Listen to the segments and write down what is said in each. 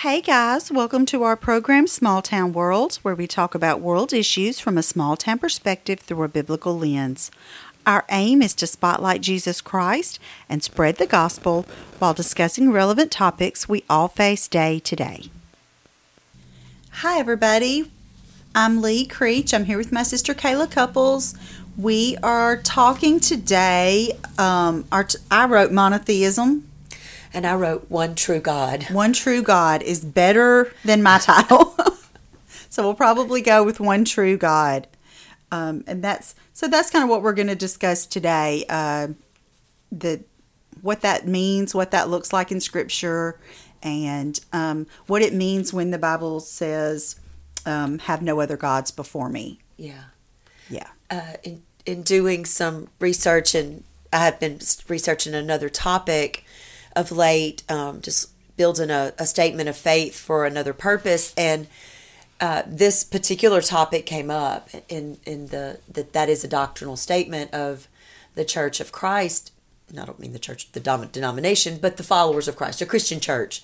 Hey guys, welcome to our program Small Town Worlds, where we talk about world issues from a small town perspective through a biblical lens. Our aim is to spotlight Jesus Christ and spread the gospel while discussing relevant topics we all face day to day. Hi, everybody. I'm Lee Creech. I'm here with my sister Kayla Couples. We are talking today. Um, our t- I wrote monotheism. And I wrote One True God. One True God is better than my title. so we'll probably go with One True God. Um, and that's so that's kind of what we're going to discuss today. Uh, the what that means, what that looks like in Scripture, and um, what it means when the Bible says, um, "Have no other gods before me." Yeah. Yeah. Uh, in in doing some research, and I have been researching another topic of late, um, just building a, a statement of faith for another purpose, and uh, this particular topic came up in in the that that is a doctrinal statement of the Church of Christ. And I don't mean the church, the dom- denomination, but the followers of Christ, a Christian church,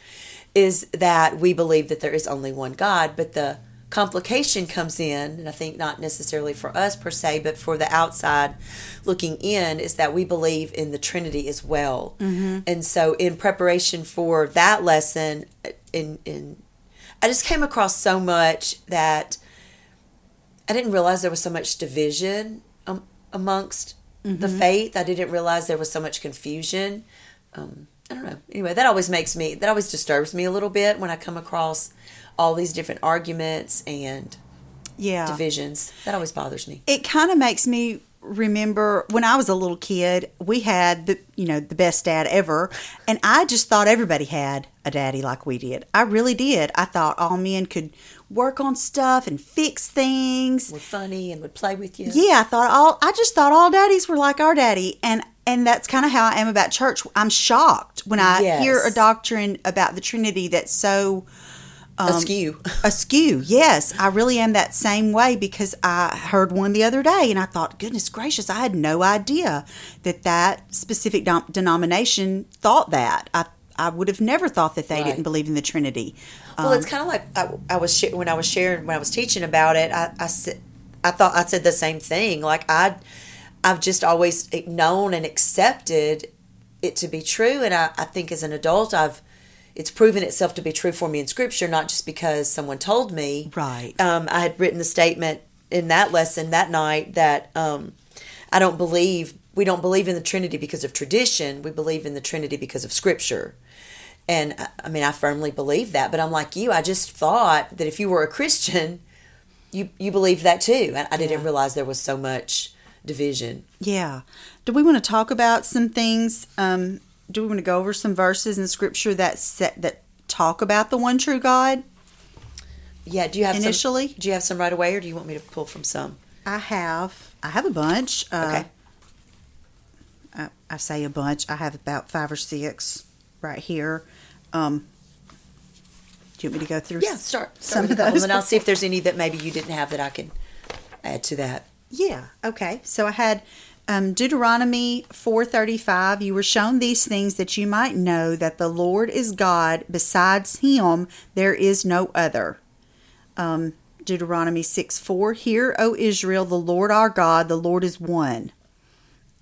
is that we believe that there is only one God. But the complication comes in, and I think not necessarily for us per se, but for the outside looking in, is that we believe in the Trinity as well. Mm-hmm. And so, in preparation for that lesson, in in I just came across so much that I didn't realize there was so much division um, amongst mm-hmm. the faith. I didn't realize there was so much confusion. Um, I don't know. Anyway, that always makes me, that always disturbs me a little bit when I come across all these different arguments and yeah divisions. That always bothers me. It kind of makes me remember when I was a little kid, we had the you know the best dad ever, and I just thought everybody had a daddy like we did. I really did. I thought all men could work on stuff and fix things. Were funny and would play with you. Yeah, I thought all. I just thought all daddies were like our daddy, and and that's kind of how I am about church. I'm shocked when I Yes. hear a doctrine about the Trinity that's so um, Askew. askew. Yes, I really am that same way because I heard one the other day and I thought, goodness gracious, I had no idea that that specific dom- denomination thought that. I I would have never thought that they Right. didn't believe in the Trinity. Well, it's kind of like I, I was sh- when I was sharing when I was teaching about it. I, I said I thought I said the same thing. Like I, I've just always known and accepted it to be true, and I, I think as an adult, I've it's proven itself to be true for me in Scripture, not just because someone told me. Right. Um, I had written the statement in that lesson that night that um, I don't believe we don't believe in the Trinity because of tradition. We believe in the Trinity because of Scripture. And I- I mean, I firmly believe that, but I'm like you. I just thought that if you were a Christian, you you believed that too. And I didn't Yeah. realize there was so much division. Yeah. Do we want to talk about some things? Um, do we want to go over some verses in Scripture that set, that talk about the one true God? Yeah. Do you have Initially? Some, do you have some right away, or do you want me to pull from some? I have. I have a bunch. Uh, Okay. I, I say a bunch. I have about five or six right here. Um, do you want me to go through? Yeah. s- Start. some start of those and I'll see if there's any that maybe you didn't have that I can add to that. Yeah. Okay. So I had um, Deuteronomy four thirty five. You were shown these things that you might know that the Lord is God. Besides Him, there is no other. Um, Deuteronomy six four. Hear, O Israel, the Lord our God, the Lord is one.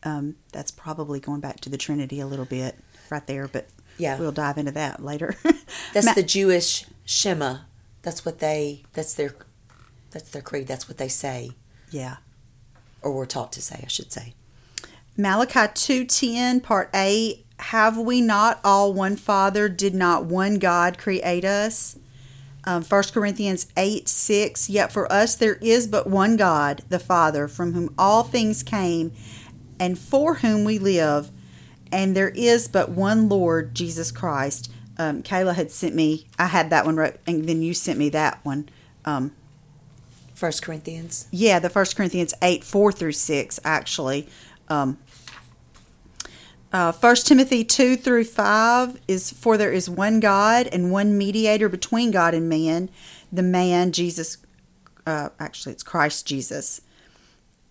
Um, that's probably going back to the Trinity a little bit right there, but Yeah. we'll dive into that later. That's Ma- the Jewish Shema. That's what they. That's their. That's their creed. That's what they say, yeah. Or were taught to say. I should say. Malachi 2:10 part A. Have we not all one father? Did not one God create us? Um, 1 Corinthians 8 6 yet for us there is but one God the Father from whom all things came and for whom we live. And there is but one Lord Jesus Christ. Um, Kayla had sent me I had that one wrote and then you sent me that one. Um, First Corinthians. yeah, the First Corinthians eight four through six actually. Um, uh, First Timothy two through five is for there is one God and one mediator between God and man, the man Jesus. Uh, actually, it's Christ Jesus.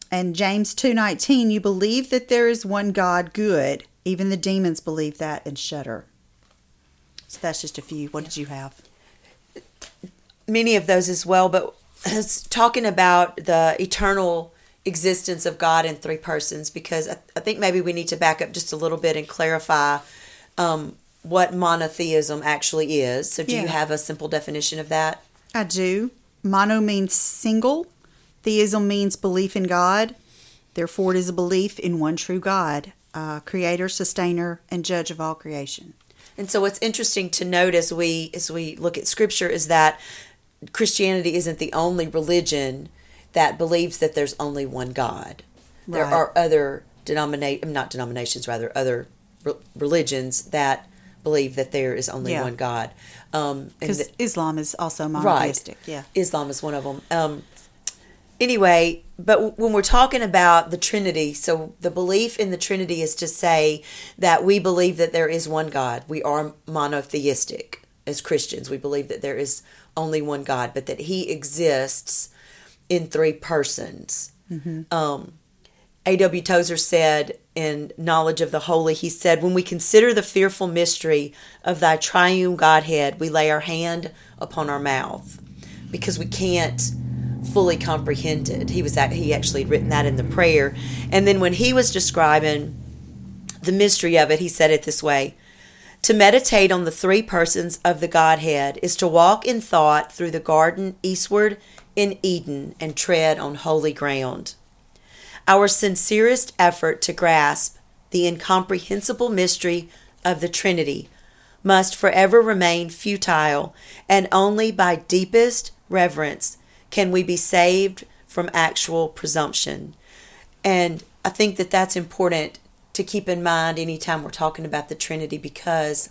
And James two nineteen, you believe that there is one God, good. Even the demons believe that and shudder. So that's just a few. What did you have? many of those as well, but it's talking about the eternal existence of God in three persons because I, I think maybe we need to back up just a little bit and clarify um, what monotheism actually is. So, do Yeah. you have a simple definition of that? I do. Mono means single. Theism means belief in God. Therefore, it is a belief in one true God, uh, creator, sustainer, and judge of all creation. And so, what's interesting to note as we as we look at Scripture is that Christianity isn't the only religion that believes that there's only one God. There are other denominate not denominations, rather other re- religions that believe that there is only Yeah. one God. Um, Because that- Islam is also monotheistic. Yeah. Islam is one of them. Um, anyway, but w- when we're talking about the Trinity, so the belief in the Trinity is to say that we believe that there is one God. We are monotheistic as Christians. We believe that there is only one God, but that He exists in three persons. Um, A.W. Tozer said in Knowledge of the Holy, he said, When we consider the fearful mystery of thy triune Godhead, we lay our hand upon our mouth because we can't fully comprehend it. He was act- he actually had written that in the prayer. And then when he was describing the mystery of it, he said it this way To meditate on the three persons of the Godhead is to walk in thought through the garden eastward in Eden and tread on holy ground. Our sincerest effort to grasp the incomprehensible mystery of the Trinity must forever remain futile, and only by deepest reverence can we be saved from actual presumption. And I think that that's important to keep in mind anytime we're talking about the Trinity because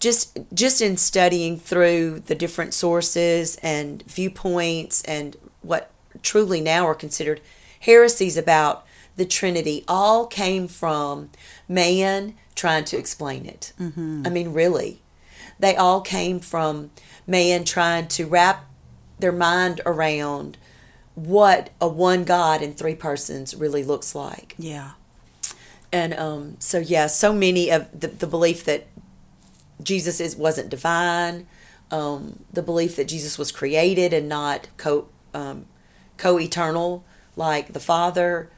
just just in studying through the different sources and viewpoints and what truly now are considered heresies about the Trinity all came from man trying to explain it. Mm-hmm. I mean, really, they all came from man trying to wrap their mind around what a one God in three persons really looks like. Yeah. And um, so, yeah, so many of the, the belief that Jesus is wasn't divine, um, the belief that Jesus was created and not co um, co eternal like the Father,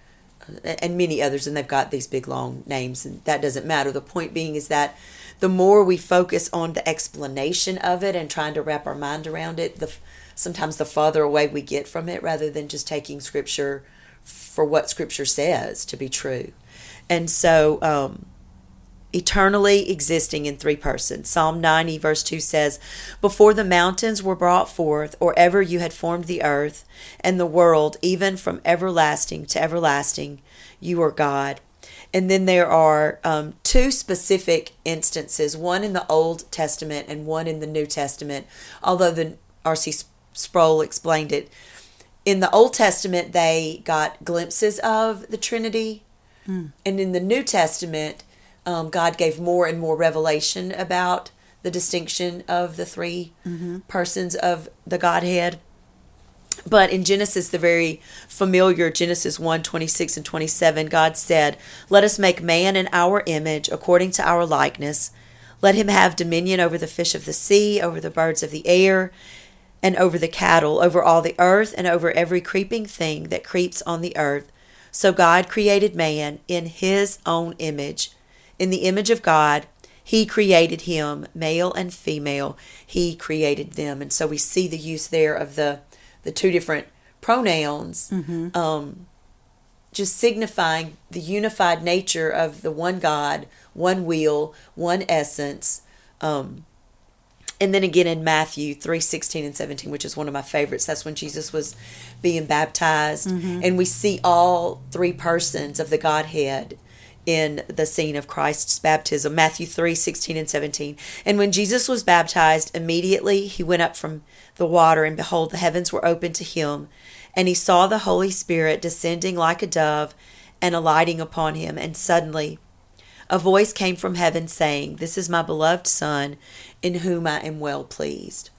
uh, and many others. And they've got these big long names, and that doesn't matter. The point being is that the more we focus on the explanation of it and trying to wrap our mind around it, the sometimes the farther away we get from it, rather than just taking Scripture for what Scripture says to be true. And so, um, eternally existing in three persons. Psalm 90, verse 2 says, Before the mountains were brought forth, or ever you had formed the earth and the world, even from everlasting to everlasting, you are God. And then there are um, two specific instances, one in the Old Testament and one in the New Testament, although the R.C. Sproul explained it. In the Old Testament, they got glimpses of the Trinity. And in the New Testament, um, God gave more and more revelation about the distinction of the 3 persons of the Godhead. But in Genesis, the very familiar Genesis 1 26 and 27, God said, Let us make man in our image, according to our likeness. Let him have dominion over the fish of the sea, over the birds of the air, and over the cattle, over all the earth, and over every creeping thing that creeps on the earth. So God created man in his own image. In the image of God, he created him, male and female. He created them. And so we see the use there of the, the two different pronouns, um, just signifying the unified nature of the one God, one will, one essence. Um, and then again in Matthew 3 16 and 17, which is one of my favorites, that's when Jesus was being baptized. Mm-hmm. And we see all three persons of the Godhead in the scene of Christ's baptism. Matthew 3 16 and 17. And when Jesus was baptized, immediately he went up from the water, and behold, the heavens were opened to him. And he saw the Holy Spirit descending like a dove and alighting upon him. And suddenly, a voice came from heaven saying, This is my beloved Son, in whom I am well pleased.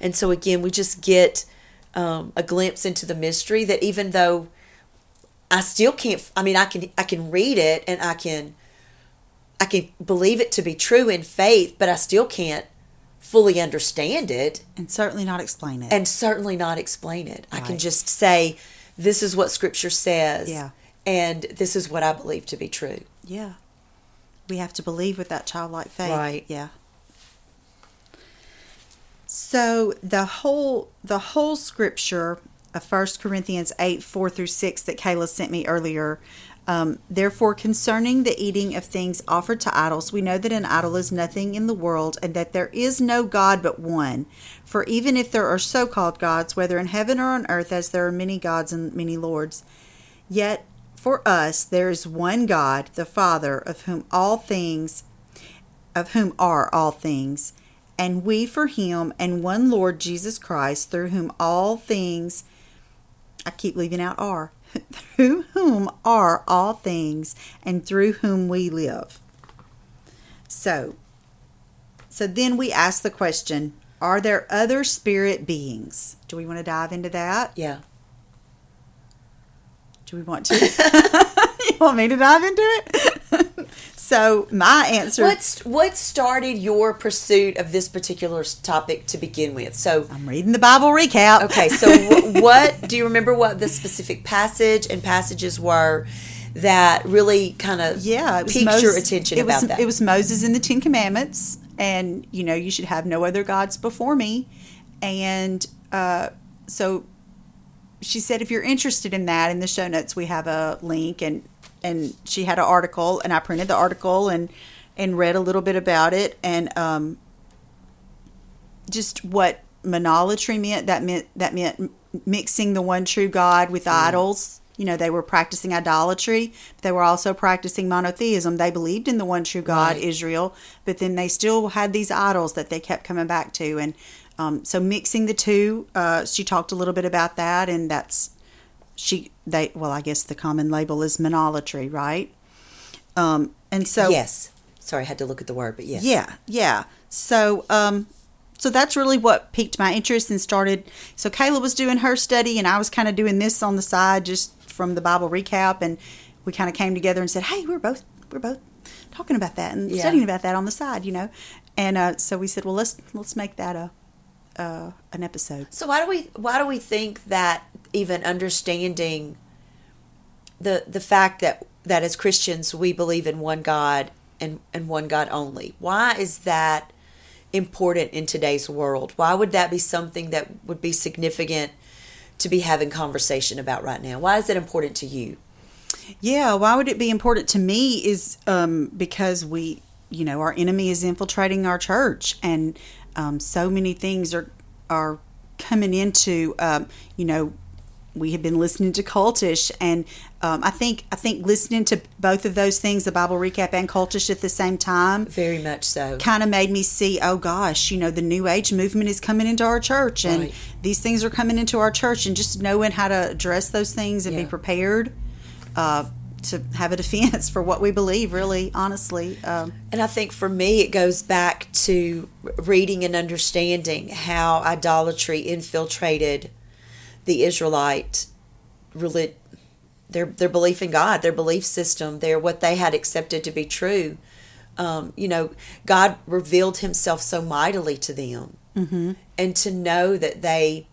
And so, again, we just get um, a glimpse into the mystery that even though I still can't, I mean, I can, I can read it and I can, I can believe it to be true in faith, but I still can't fully understand it And certainly not explain it. and certainly not explain it. I can just say, this is what scripture says. Yeah. And this is what I believe to be true. Yeah. We have to believe with that childlike faith. Right. Yeah. So the whole the whole scripture of 1 Corinthians 8, 4 through 6 that Kayla sent me earlier. Um, Therefore, concerning the eating of things offered to idols, we know that an idol is nothing in the world, and that there is no God but one. For even if there are so called gods, whether in heaven or on earth, as there are many gods and many lords, yet for us there is one God, the Father, of whom all things of whom are all things, and we for him, and one Lord Jesus Christ, through whom all things I keep leaving out are, through whom are all things, and through whom we live. So so then we ask the question, are there other spirit beings? Do we want to dive into that? Yeah. Do we want to? you want me to dive into it? so my answer What's what started your pursuit of this particular topic to begin with? So, I'm reading the Bible recap. okay, so wh- what do you remember? What the specific passage and passages were that really kind of yeah, it piqued Moses- your attention it about was, that? It was Moses in the Ten Commandments, and you know you should have no other gods before me, and uh, so she said if you're interested in that in the show notes we have a link and and she had an article and I printed the article and and read a little bit about it. And um just what monolatry meant that meant that meant mixing the one true God with idols. You know they were practicing idolatry but they were also practicing monotheism. They believed in the one true God Right. Israel but then they still had these idols that they kept coming back to. And um, so mixing the two uh, she talked a little bit about that and that's she they well i guess the common label is monolatry right um and so yes. Sorry, I had to look at the word, but yes. yeah yeah so um so that's really what piqued my interest and started so kayla was doing her study and i was kind of doing this on the side just from the bible recap and we kind of came together and said hey we're both we're both talking about that and Yeah. studying about that on the side you know and uh, so we said well let's let's make that a uh, an episode So why do we why do we think that even understanding the the fact that that as Christians we believe in one God and and one God only? Why is that important in today's world? Why would that be something that would be significant to be having conversation about right now? Why is it important to you? Yeah, why would it be important to me is um, because we, you know, our enemy is infiltrating our church, and um, so many things are are coming into, um, you know, we have been listening to cultish, and um, I think I think listening to both of those things, the Bible recap and cultish at the same time, Very much so. kind of made me see, oh gosh, you know, the New Age movement is coming into our church, and Right. these things are coming into our church, and just knowing how to address those things and be prepared uh, to have a defense for what we believe. Really, honestly, um, And I think for me, it goes back to reading and understanding how idolatry infiltrated the Israelite relig- their their belief in God, their belief system, their what they had accepted to be true. Um, you know, God revealed Himself so mightily to them, mm-hmm. and to know that they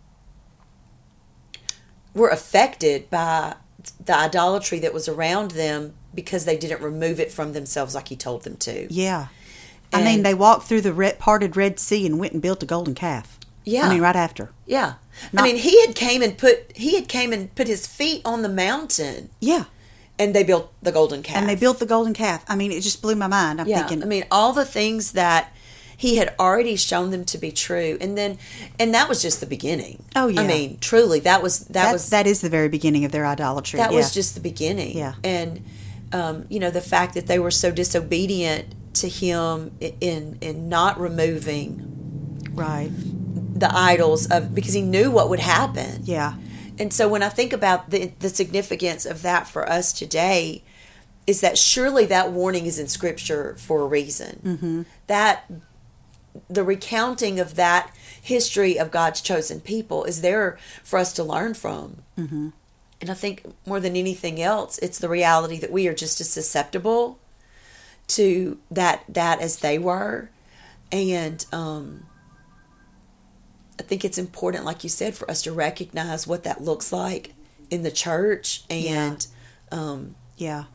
were affected by the idolatry that was around them because they didn't remove it from themselves like He told them to. yeah. I mean, they walked through the red, parted Red Sea and went and built a golden calf. Yeah. I mean, right after. Yeah. Not- I mean, he had came and put he had came and put his feet on the mountain, Yeah, and they built the golden calf. and they built the golden calf. I mean, it just blew my mind. I'm Yeah. thinking, I mean, all the things that he had already shown them to be true, and then and that was just the beginning. Oh, yeah. I mean, truly, that was that, that was that is the very beginning of their idolatry. that yeah. was just the beginning. Yeah. And um, you know, the fact that they were so disobedient to him in in not removing right. the idols of because he knew what would happen. Yeah, And so when I think about the the significance of that for us today, is that surely that warning is in Scripture for a reason. Mm-hmm. That the recounting of that history of God's chosen people is there for us to learn from. Mm-hmm. And I think more than anything else, it's the reality that we are just as susceptible to that that as they were, and um, I think it's important, like you said, for us to recognize what that looks like in the church and um, Yeah.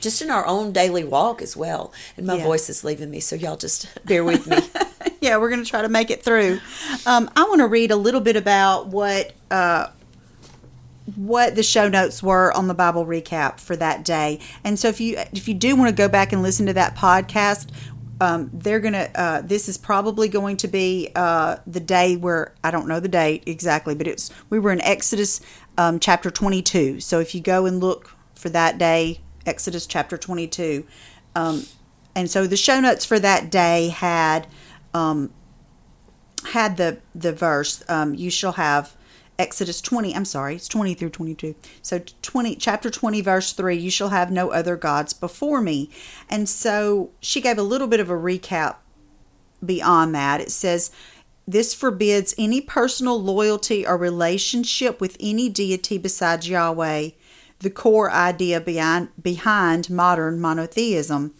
Just in our own daily walk as well. And my Yeah. voice is leaving me, so y'all just bear with me. yeah, we're going to try to make it through. Um, I want to read a little bit about what uh, what the show notes were on the Bible recap for that day. And so, if you if you do want to go back and listen to that podcast, um, they're gonna. Uh, this is probably going to be uh, the day where I don't know the date exactly, but it's we were in Exodus um, chapter twenty two. So if you go and look for that day, Exodus chapter twenty two. Um, and so the show notes for that day had um, had the the verse um, you shall have exodus 20 i'm sorry it's 20 through 22 so 20 chapter 20 verse 3 you shall have no other gods before me. And so she gave a little bit of a recap beyond that. It says this forbids any personal loyalty or relationship with any deity besides yahweh the core idea behind behind modern monotheism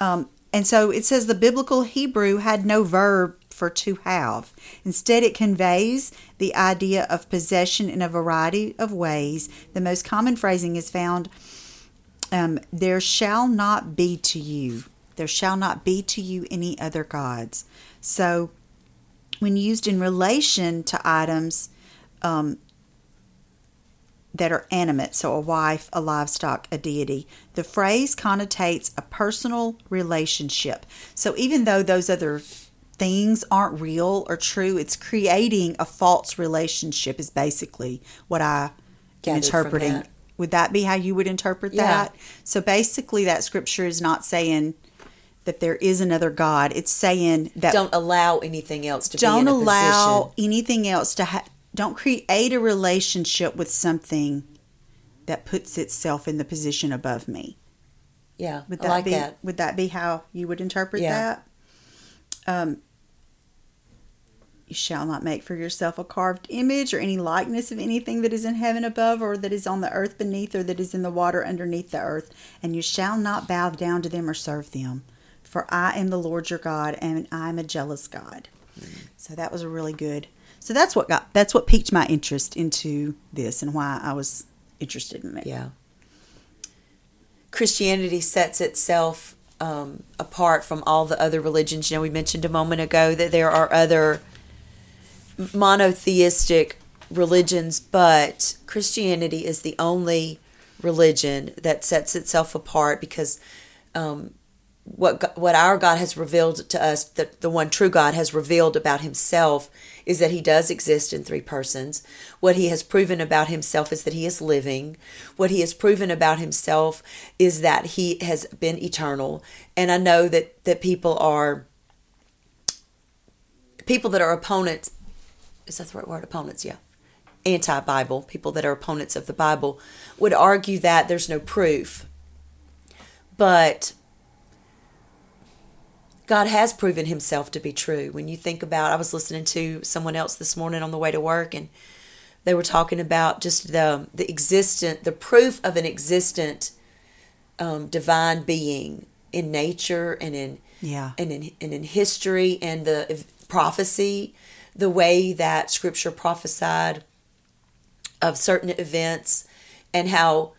um, and so it says the biblical Hebrew had no verb for to have. Instead, it conveys the idea of possession in a variety of ways. The most common phrasing is found um, There shall not be to you, there shall not be to you any other gods. So, when used in relation to items, um, that are animate, so a wife, a livestock, a deity. The phrase connotates a personal relationship. So even though those other things aren't real or true, it's creating a false relationship, is basically what I am interpreting. that. Would that be how you would interpret Yeah. that? So basically, that scripture is not saying that there is another God. It's saying that Don't allow anything else to don't be in a allow position. anything else to ha- don't create a relationship with something that puts itself in the position above me. Yeah, would that like be that. would that be how you would interpret Yeah. that? Um you shall not make for yourself a carved image or any likeness of anything that is in heaven above or that is on the earth beneath or that is in the water underneath the earth and you shall not bow down to them or serve them. For I am the Lord your God and I am a jealous God. So that was a really good so that's what got that's what piqued my interest into this and why I was interested in it Yeah. Christianity sets itself um, apart from all the other religions. You know, we mentioned a moment ago that there are other monotheistic religions, but Christianity is the only religion that sets itself apart because um, what what our God has revealed to us, the, the one true God has revealed about himself, is that he does exist in three persons. What he has proven about himself is that he is living. What he has proven about himself is that he has been eternal. And I know that, that people are people that are opponents is that the right word? Opponents, yeah. Anti Bible, people that are opponents of the Bible, would argue that there's no proof. But God has proven himself to be true. When you think about, I was listening to someone else this morning on the way to work, and they were talking about just the the existent, the proof of an existent um, divine being in nature and in Yeah. and in and in history and the prophecy, the way that Scripture prophesied of certain events, and how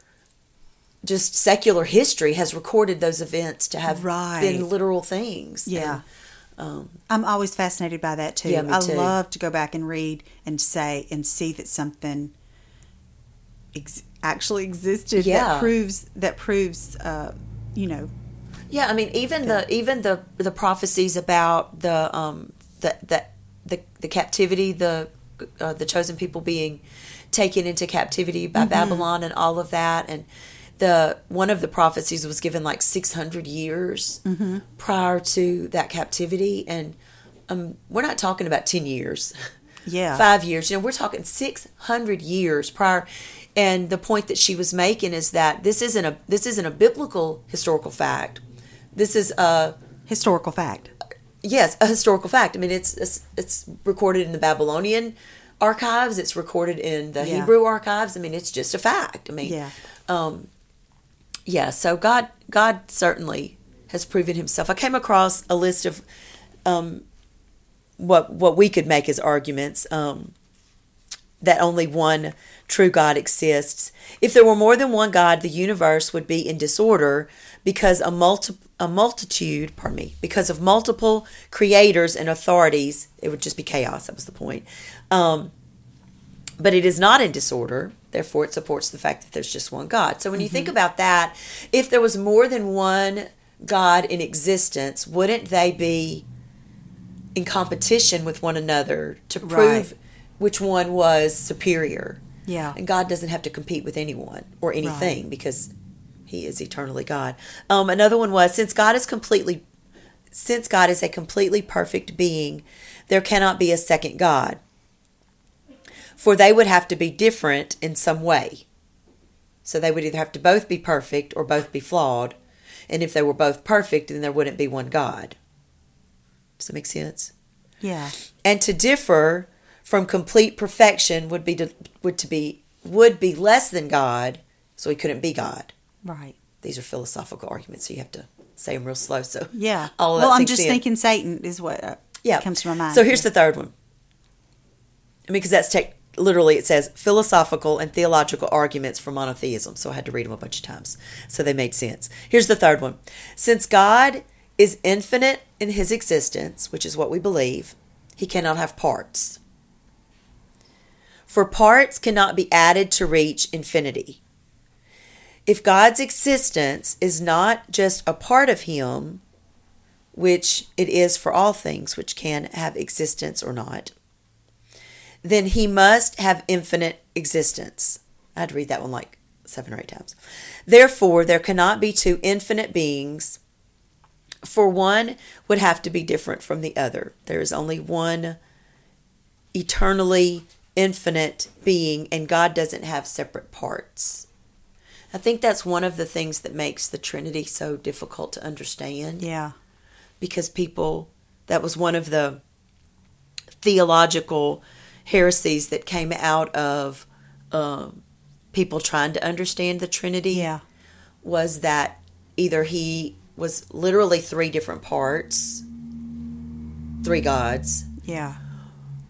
just secular history has recorded those events to have Right. been literal things. Yeah. And, um, I'm always fascinated by that too. Yeah, me I too. love to go back and read and say and see that something ex- actually existed Yeah. that proves that proves uh, you know Yeah, I mean, even the even the the prophecies about the um the the the, the captivity, the uh, the chosen people being taken into captivity by Babylon, and all of that, and the one of the prophecies was given like six hundred years prior to that captivity, and um, we're not talking about ten years. yeah five years. You know, we're talking 600 years prior. And the point that she was making is that this isn't a this isn't a biblical historical fact. This is a historical fact. yes a historical fact. I mean, it's it's, it's recorded in the Babylonian archives. It's recorded in the Yeah. Hebrew archives. I mean, it's just a fact. I mean, Yeah. um, yeah. So God God certainly has proven Himself. I came across a list of um, what what we could make as arguments um, that only one true God exists. If there were more than one God, the universe would be in disorder because a multi a multitude, pardon me, because of multiple creators and authorities, it would just be chaos. That was the point. Um, but it is not in disorder. Therefore, it supports the fact that there's just one God. So when you think about that, if there was more than one God in existence, wouldn't they be in competition with one another to prove Right. which one was superior? Yeah. And God doesn't have to compete with anyone or anything because he is eternally God. Um, another one was since God is completely since God is a completely perfect being, there cannot be a second God. For they would have to be different in some way. So they would either have to both be perfect or both be flawed. And if they were both perfect, then there wouldn't be one God. Does that make sense? Yeah. and to differ from complete perfection would be to, would to be would be less than God, so he couldn't be God. Right. These are philosophical arguments, so you have to say them real slow. So Yeah. all of well, that I'm just in. thinking Satan is what uh, yeah comes to my mind. So here's the third one. I mean, because that's tech literally it says philosophical and theological arguments for monotheism. So I had to read them a bunch of times, so they made sense. Here's the third one. Since God is infinite in His existence, which is what we believe, He cannot have parts. For parts cannot be added to reach infinity. If God's existence is not just a part of Him, which it is for all things which can have existence or not, then he must have infinite existence. I had to read that one like seven or eight times. Therefore, there cannot be two infinite beings, for one would have to be different from the other. There is only one eternally infinite being, and God doesn't have separate parts. I think that's one of the things that makes the Trinity so difficult to understand Yeah. because people that was one of the theological heresies that came out of um, people trying to understand the Trinity Yeah. was that either he was literally three different parts, three gods, Yeah.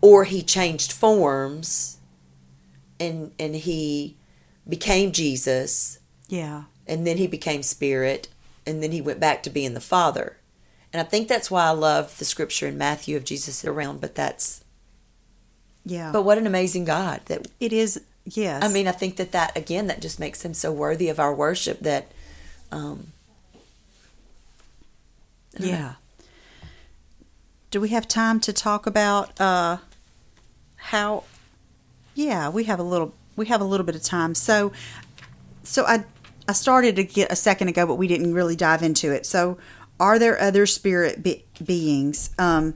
or he changed forms and and he became Jesus Yeah. and then he became spirit and then he went back to being the father and i think that's why i love the scripture in matthew of jesus around but that's Yeah. but what an amazing god that it is. Yes. i mean i think that that again that just makes him so worthy of our worship that um I don't know. Yeah. Do we have time to talk about uh how Yeah, we have a little we have a little bit of time. So so I I started to get a second ago but we didn't really dive into it. So are there other spirit be- beings? Um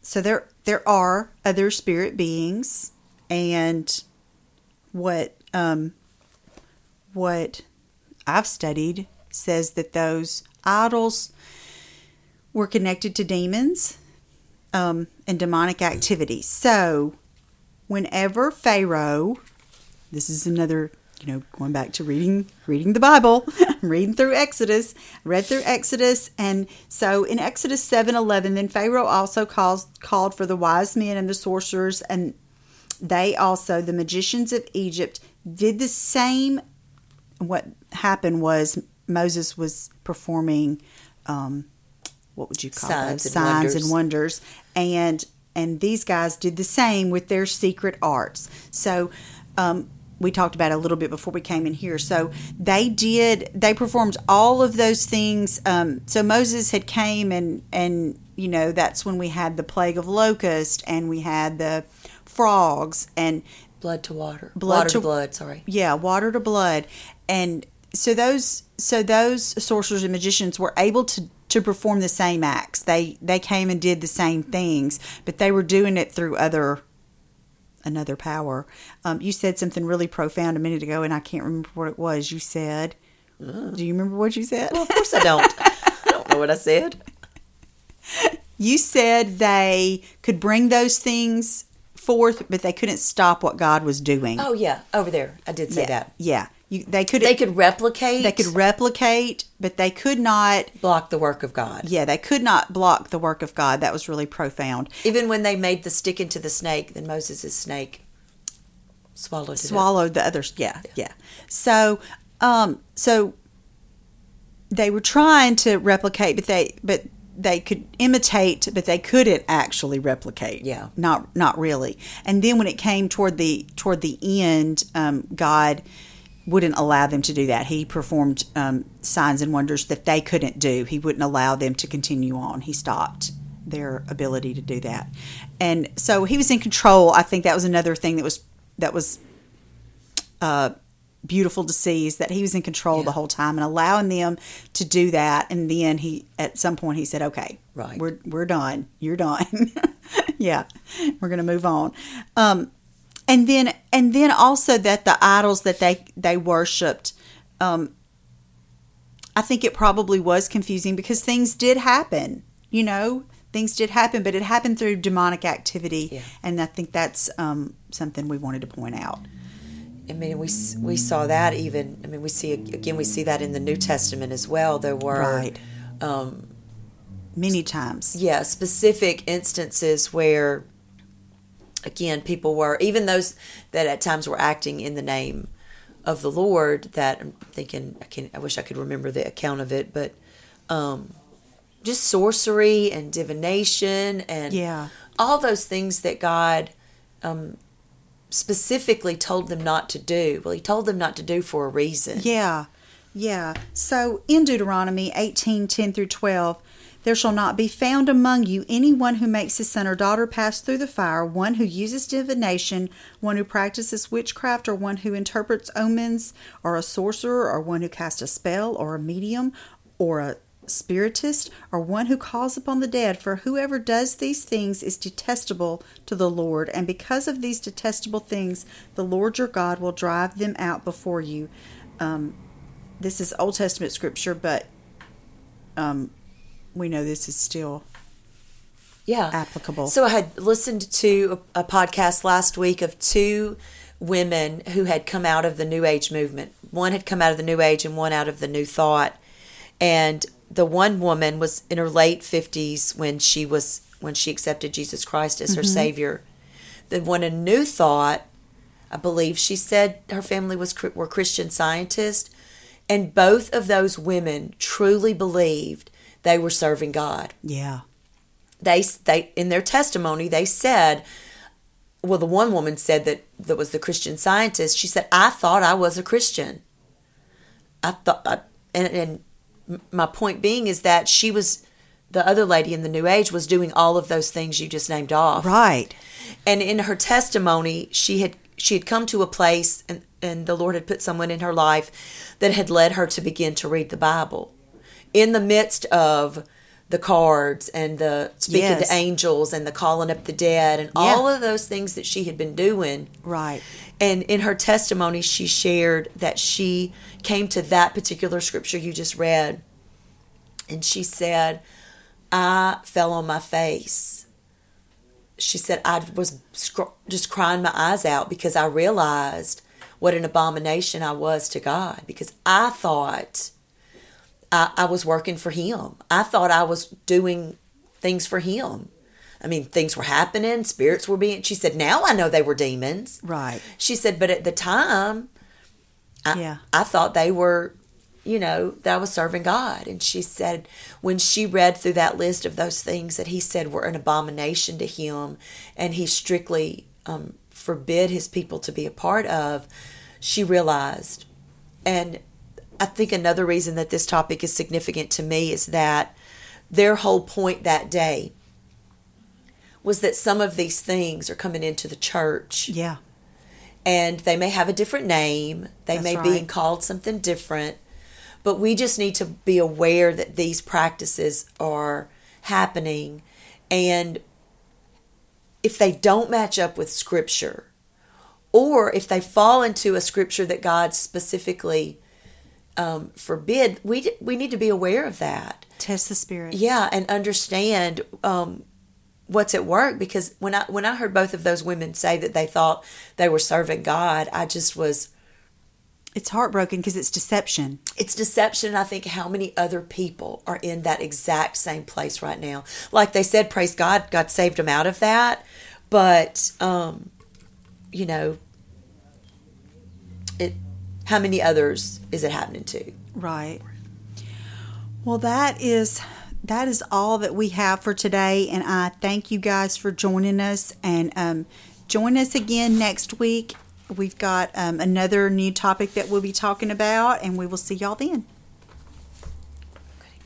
so there there are other spirit beings and what um what I've studied says that those idols were connected to demons um, and demonic activities. So, whenever Pharaoh, this is another, you know, going back to reading reading the Bible, reading through Exodus, read through Exodus, and so in Exodus seven eleven, then Pharaoh also calls called for the wise men and the sorcerers, and they also the magicians of Egypt did the same. What happened was Moses was performing um, what would you call Signs those? and signs wonders. and wonders. And and these guys did the same with their secret arts. So um, we talked about a little bit before we came in here. So they did they performed all of those things. Um, so moses had came and and you know that's when we had the plague of locust and we had the frogs and blood to water. Blood water to- to blood sorry. Yeah water to blood. And so those so those sorcerers and magicians were able to to perform the same acts. They they came and did the same things but they were doing it through other another power. Um, you said something really profound a minute ago and i can't remember what it was. You said do you remember what you said? Well of course i don't. I don't know what i said. You said they could bring those things forth but they couldn't stop what god was doing. Oh yeah. Over there. I did say yeah, that. Yeah. You, they could They could replicate. they could replicate, but they could not. block the work of God. Yeah, they could not block the work of God. That was really profound. Even when they made the stick into the snake, then Moses' snake swallowed it. up. swallowed the others. Yeah, yeah. So, um, so they were trying to replicate, but they, but they could imitate, but they couldn't actually replicate. Yeah. not not really. And then when it came toward the toward the end, um, God wouldn't allow them to do that. He performed um, signs and wonders that they couldn't do. He wouldn't allow them to continue on. He stopped their ability to do that, and so he was in control. I think that was another thing that was that was uh, beautiful to see is that he was in control the whole time and allowing them to do that. And then he, at some point, he said, "Okay, Right. we're we're done. You're done. yeah, we're gonna move on." Um, and then and then also that the idols that they they worshipped. Um, I think it probably was confusing because things did happen. You know, things did happen, but it happened through demonic activity, Yeah. and I think that's um, something we wanted to point out. I mean, we we saw that even. I mean, we see again. We see that in the New Testament as well. There were Right. um, Many times. yeah specific instances where again people were even those that at times were acting in the name of the lord that i'm thinking i can i wish i could remember the account of it but um just sorcery and divination and Yeah. all those things that god um specifically told them not to do well he told them not to do for a reason Yeah, yeah. So in Deuteronomy 18 10 through 12, there shall not be found among you anyone who makes his son or daughter pass through the fire, one who uses divination, one who practices witchcraft, or one who interprets omens, or a sorcerer, or one who casts a spell, or a medium, or a spiritist, or one who calls upon the dead, for whoever does these things is detestable to the Lord, and because of these detestable things, the Lord your God will drive them out before you. Um, this is Old Testament scripture, but um, we know this is still yeah applicable. So I had listened to a, a podcast last week of two women who had come out of the New Age movement. One had come out of the New Age and one out of the New Thought. And the one woman was in her late fifties when she was when she accepted Jesus Christ as her mm-hmm. Savior. The one in New Thought, I believe she said her family was were Christian scientists, and both of those women truly believed they were serving God. Yeah, they they in their testimony they said well the one woman said that that was the christian scientist she said i thought i was a christian. I thought I, and, and my point being is that she was the other lady in the new age was doing all of those things you just named off. Right. and in her testimony she had she had come to a place and, and the lord had put someone in her life that had led her to begin to read the bible in the midst of the cards and the speaking Yes. to angels and the calling up the dead and all of those things that she had been doing Right. and in her testimony she shared that she came to that particular scripture you just read and she said i fell on my face she said i was scr- just crying my eyes out because i realized what an abomination i was to god because i thought I, I was working for him i thought i was doing things for him i mean things were happening spirits were being she said now i know they were demons Right. she said, but at the time, I, Yeah. I thought they were, you know, that I was serving God. And she said, when she read through that list of those things that he said were an abomination to him and he strictly um, forbid his people to be a part of, she realized. And I think another reason that this topic is significant to me is that their whole point that day was that some of these things are coming into the church Yeah. and they may have a different name. They That's may right. be called something different, but we just need to be aware that these practices are happening and if they don't match up with scripture or if they fall into a scripture that God specifically um, forbid, we we need to be aware of that. Test the spirit. Yeah, and understand um, what's at work because when I when I heard both of those women say that they thought they were serving God, I just was It's heartbroken because it's deception. It's deception. I think how many other people are in that exact same place right now. Like they said, praise God, God saved them out of that. But, um, you know. How many others is it happening to? Right. Well, that is that is all that we have for today, and I thank you guys for joining us. And um, join us again next week. We've got um, another new topic that we'll be talking about, and we will see y'all then.